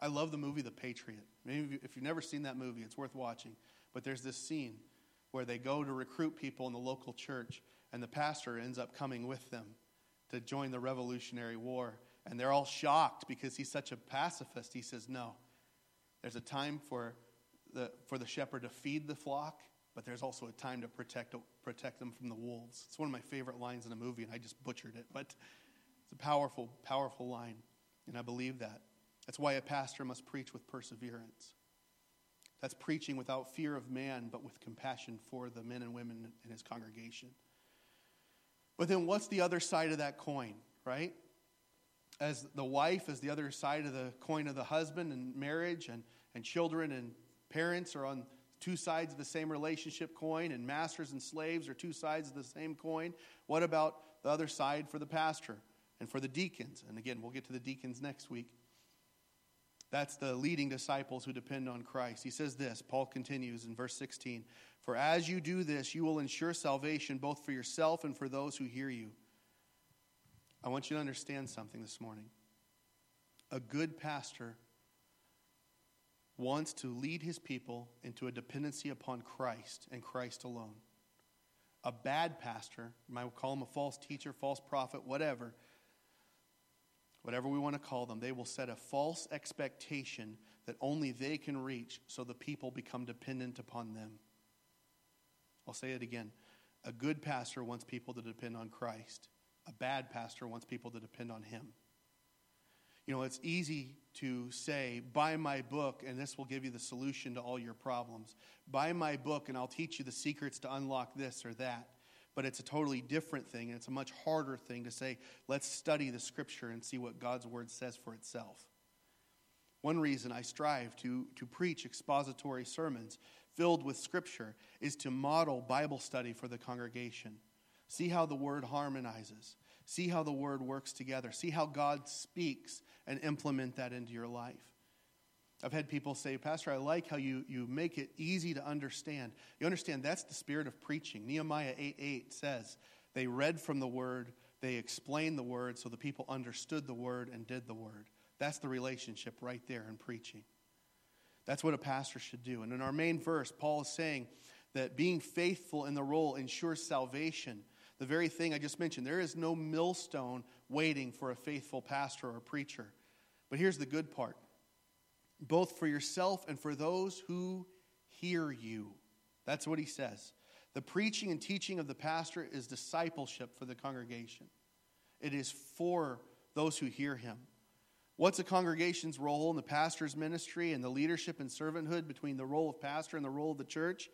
I love the movie The Patriot. Maybe if you've never seen that movie, it's worth watching. But there's this scene where they go to recruit people in the local church, and the pastor ends up coming with them to join the Revolutionary War. And they're all shocked because he's such a pacifist. He says, No, there's a time for the, for the shepherd to feed the flock, but there's also a time to protect, protect them from the wolves. It's one of my favorite lines in a movie, and I just butchered it, but it's a powerful, powerful line, and I believe that. That's why a pastor must preach with perseverance. That's preaching without fear of man, but with compassion for the men and women in his congregation. But then what's the other side of that coin, right? As the wife is the other side of the coin of the husband and marriage and, and children and parents are on two sides of the same relationship coin and masters and slaves are two sides of the same coin. What about the other side for the pastor and for the deacons? And again, we'll get to the deacons next week. That's the leading disciples who depend on Christ. He says this, Paul continues in verse 16 For as you do this, you will ensure salvation both for yourself and for those who hear you. I want you to understand something this morning. A good pastor wants to lead his people into a dependency upon Christ and Christ alone. A bad pastor, you might call him a false teacher, false prophet, whatever, whatever we want to call them, they will set a false expectation that only they can reach so the people become dependent upon them. I'll say it again. A good pastor wants people to depend on Christ. A bad pastor wants people to depend on him. You know, it's easy to say, buy my book and this will give you the solution to all your problems. Buy my book and I'll teach you the secrets to unlock this or that. But it's a totally different thing and it's a much harder thing to say, let's study the scripture and see what God's word says for itself. One reason I strive to, to preach expository sermons filled with scripture is to model Bible study for the congregation. See how the word harmonizes. See how the word works together. See how God speaks and implement that into your life. I've had people say, Pastor, I like how you, you make it easy to understand. You understand that's the spirit of preaching. Nehemiah 8 8 says, They read from the word, they explained the word, so the people understood the word and did the word. That's the relationship right there in preaching. That's what a pastor should do. And in our main verse, Paul is saying that being faithful in the role ensures salvation. The very thing I just mentioned, there is no millstone waiting for a faithful pastor or preacher. But here's the good part both for yourself and for those who hear you. That's what he says. The preaching and teaching of the pastor is discipleship for the congregation, it is for those who hear him. What's a congregation's role in the pastor's ministry and the leadership and servanthood between the role of pastor and the role of the church?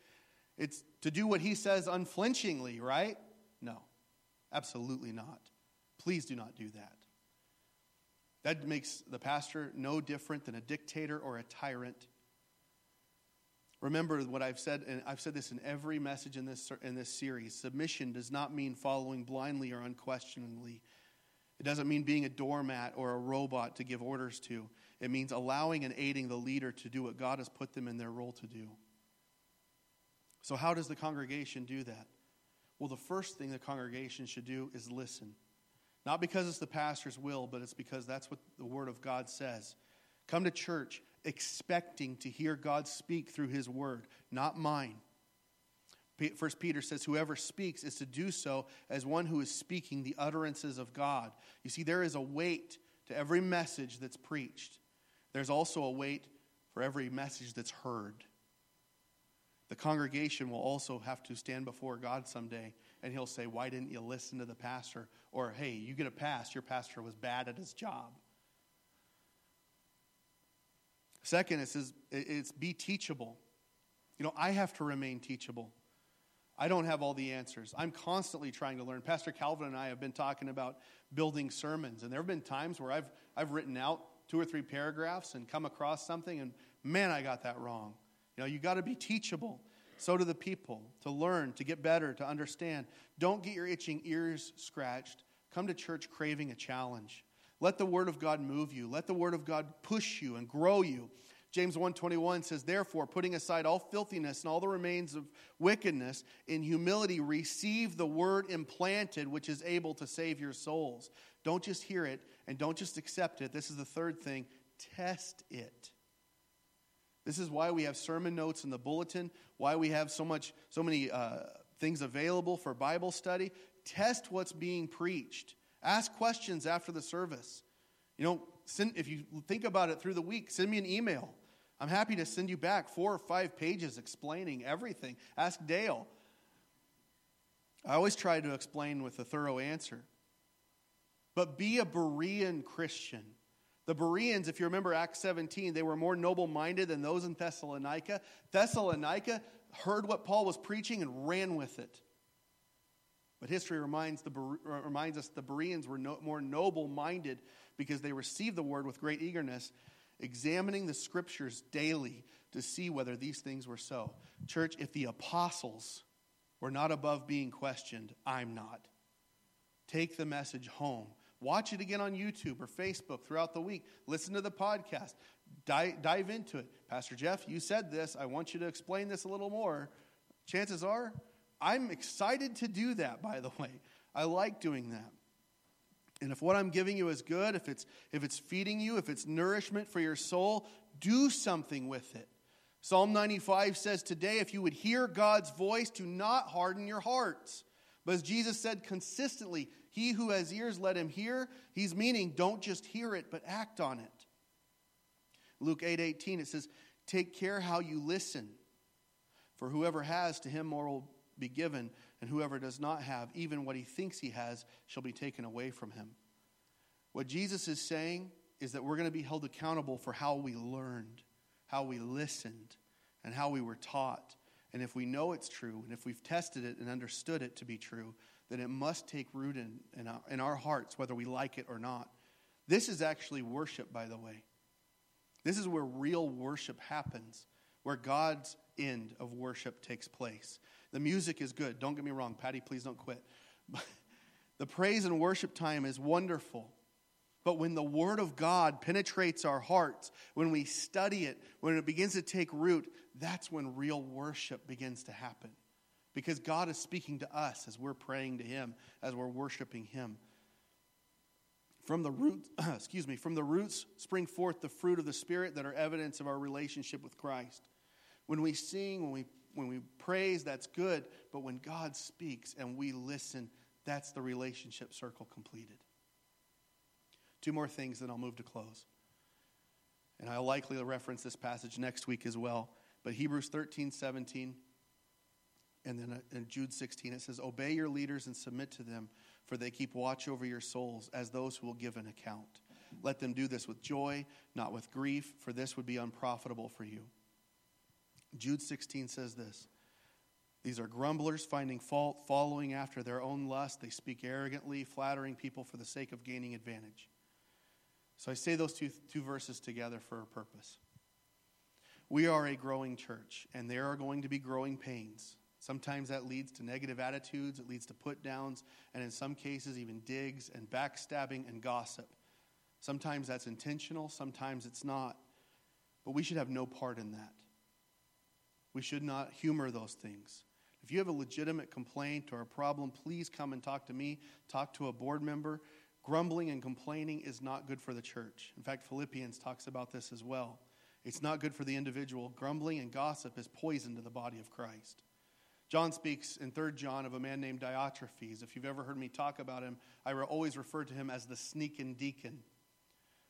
It's to do what he says unflinchingly, right? No, absolutely not. Please do not do that. That makes the pastor no different than a dictator or a tyrant. Remember what I've said, and I've said this in every message in this, in this series. Submission does not mean following blindly or unquestioningly. It doesn't mean being a doormat or a robot to give orders to. It means allowing and aiding the leader to do what God has put them in their role to do. So, how does the congregation do that? Well, the first thing the congregation should do is listen. Not because it's the pastor's will, but it's because that's what the Word of God says. Come to church expecting to hear God speak through His Word, not mine. First Peter says, Whoever speaks is to do so as one who is speaking the utterances of God. You see, there is a weight to every message that's preached, there's also a weight for every message that's heard. The congregation will also have to stand before God someday, and he'll say, Why didn't you listen to the pastor? Or, Hey, you get a pass, your pastor was bad at his job. Second, it says it's be teachable. You know, I have to remain teachable. I don't have all the answers. I'm constantly trying to learn. Pastor Calvin and I have been talking about building sermons, and there have been times where I've, I've written out two or three paragraphs and come across something, and man, I got that wrong. You know, you got to be teachable. So do the people to learn, to get better, to understand. Don't get your itching ears scratched. Come to church craving a challenge. Let the word of God move you. Let the word of God push you and grow you. James 1:21 says therefore putting aside all filthiness and all the remains of wickedness in humility receive the word implanted which is able to save your souls. Don't just hear it and don't just accept it. This is the third thing, test it. This is why we have sermon notes in the bulletin, why we have so much so many uh, things available for Bible study. Test what's being preached. Ask questions after the service. You know, send, if you think about it through the week, send me an email. I'm happy to send you back four or five pages explaining everything. Ask Dale. I always try to explain with a thorough answer. But be a Berean Christian. The Bereans, if you remember Acts 17, they were more noble minded than those in Thessalonica. Thessalonica heard what Paul was preaching and ran with it. But history reminds, the, uh, reminds us the Bereans were no, more noble minded because they received the word with great eagerness examining the scriptures daily to see whether these things were so. Church, if the apostles were not above being questioned, I'm not. Take the message home. Watch it again on YouTube or Facebook throughout the week. Listen to the podcast. Dive, dive into it. Pastor Jeff, you said this. I want you to explain this a little more. Chances are, I'm excited to do that, by the way. I like doing that. And if what I'm giving you is good, if it's, if it's feeding you, if it's nourishment for your soul, do something with it. Psalm 95 says, Today, if you would hear God's voice, do not harden your hearts. But as Jesus said consistently, He who has ears, let him hear. He's meaning, don't just hear it, but act on it. Luke 8 18, it says, Take care how you listen. For whoever has, to him more will be given, and whoever does not have, even what he thinks he has, shall be taken away from him. What Jesus is saying is that we're going to be held accountable for how we learned, how we listened, and how we were taught. And if we know it's true, and if we've tested it and understood it to be true, then it must take root in, in, our, in our hearts, whether we like it or not. This is actually worship, by the way. This is where real worship happens, where God's end of worship takes place. The music is good. Don't get me wrong. Patty, please don't quit. the praise and worship time is wonderful. But when the Word of God penetrates our hearts, when we study it, when it begins to take root, that's when real worship begins to happen. Because God is speaking to us as we're praying to Him, as we're worshiping Him. From the roots, excuse me, from the roots spring forth the fruit of the Spirit that are evidence of our relationship with Christ. When we sing, when we, when we praise, that's good. But when God speaks and we listen, that's the relationship circle completed. Two more things, then I'll move to close. And I'll likely reference this passage next week as well. But Hebrews 13, 17, and then uh, in Jude 16, it says, Obey your leaders and submit to them, for they keep watch over your souls as those who will give an account. Let them do this with joy, not with grief, for this would be unprofitable for you. Jude 16 says this These are grumblers, finding fault, following after their own lust. They speak arrogantly, flattering people for the sake of gaining advantage. So I say those two, two verses together for a purpose. We are a growing church, and there are going to be growing pains. Sometimes that leads to negative attitudes, it leads to put downs, and in some cases, even digs and backstabbing and gossip. Sometimes that's intentional, sometimes it's not. But we should have no part in that. We should not humor those things. If you have a legitimate complaint or a problem, please come and talk to me, talk to a board member. Grumbling and complaining is not good for the church. In fact, Philippians talks about this as well. It's not good for the individual. Grumbling and gossip is poison to the body of Christ. John speaks in 3 John of a man named Diotrephes. If you've ever heard me talk about him, I always refer to him as the sneaking deacon.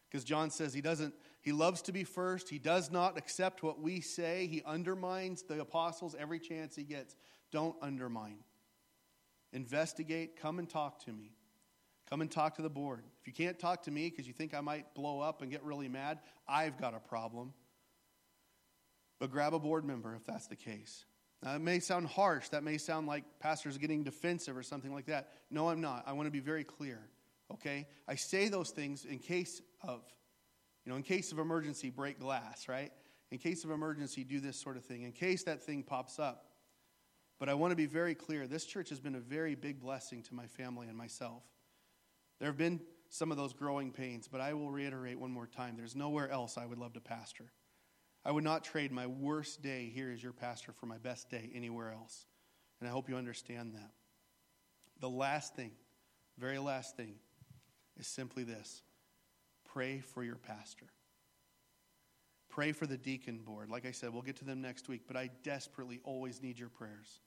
Because John says he doesn't, he loves to be first. He does not accept what we say. He undermines the apostles every chance he gets. Don't undermine. Investigate. Come and talk to me. Come and talk to the board. If you can't talk to me because you think I might blow up and get really mad, I've got a problem. But grab a board member if that's the case. Now, it may sound harsh. That may sound like pastors getting defensive or something like that. No, I'm not. I want to be very clear. Okay? I say those things in case of, you know, in case of emergency, break glass, right? In case of emergency, do this sort of thing. In case that thing pops up. But I want to be very clear this church has been a very big blessing to my family and myself. There have been some of those growing pains, but I will reiterate one more time there's nowhere else I would love to pastor. I would not trade my worst day here as your pastor for my best day anywhere else. And I hope you understand that. The last thing, very last thing, is simply this pray for your pastor. Pray for the deacon board. Like I said, we'll get to them next week, but I desperately always need your prayers.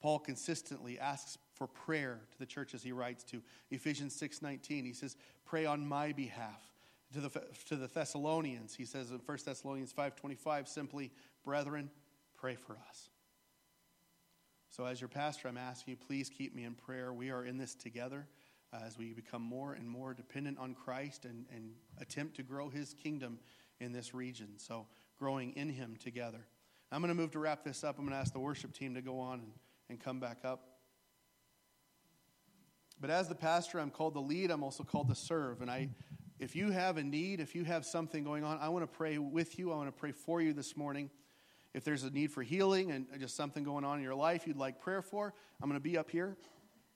Paul consistently asks for prayer to the churches he writes to. Ephesians 6:19, he says, "Pray on my behalf." To the, to the Thessalonians, he says in 1 Thessalonians 5:25 simply, "Brethren, pray for us." So as your pastor, I'm asking you please keep me in prayer. We are in this together uh, as we become more and more dependent on Christ and, and attempt to grow his kingdom in this region. So, growing in him together. I'm going to move to wrap this up. I'm going to ask the worship team to go on and, and come back up. But as the pastor, I'm called to lead, I'm also called to serve. And I, if you have a need, if you have something going on, I want to pray with you. I want to pray for you this morning. If there's a need for healing and just something going on in your life you'd like prayer for, I'm going to be up here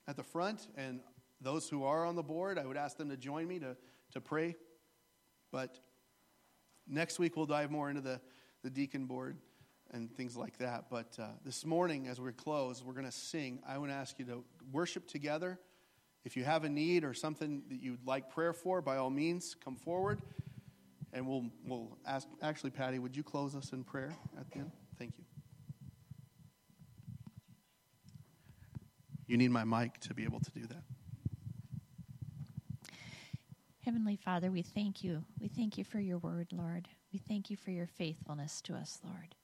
at the front, and those who are on the board, I would ask them to join me to, to pray. But next week, we'll dive more into the, the deacon board and things like that. But uh, this morning, as we close, we're going to sing. I want to ask you to worship together If you have a need or something that you'd like prayer for, by all means, come forward. And we'll, we'll ask, actually, Patty, would you close us in prayer at the end? Thank you. You need my mic to be able to do that. Heavenly Father, we thank you. We thank you for your word, Lord. We thank you for your faithfulness to us, Lord.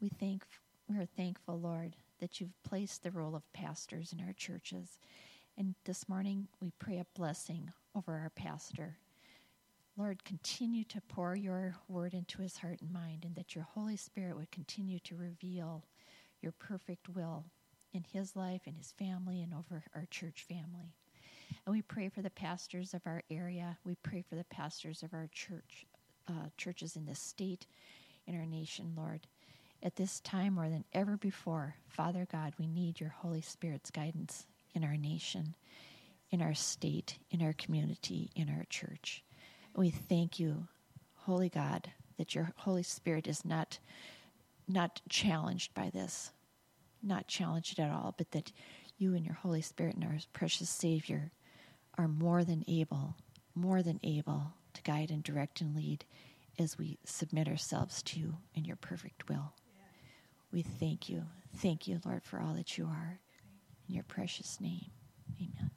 We thank we are thankful, Lord, that you've placed the role of pastors in our churches. And this morning we pray a blessing over our pastor. Lord, continue to pour your word into his heart and mind, and that your Holy Spirit would continue to reveal your perfect will in his life in his family and over our church family. And we pray for the pastors of our area. We pray for the pastors of our church, uh, churches in this state, in our nation, Lord. At this time, more than ever before, Father God, we need your Holy Spirit's guidance in our nation, in our state, in our community, in our church. We thank you, Holy God, that your Holy Spirit is not not challenged by this, not challenged at all, but that you and your Holy Spirit and our precious Savior are more than able, more than able to guide and direct and lead as we submit ourselves to you in your perfect will. We thank you. Thank you, Lord, for all that you are. In your precious name, amen.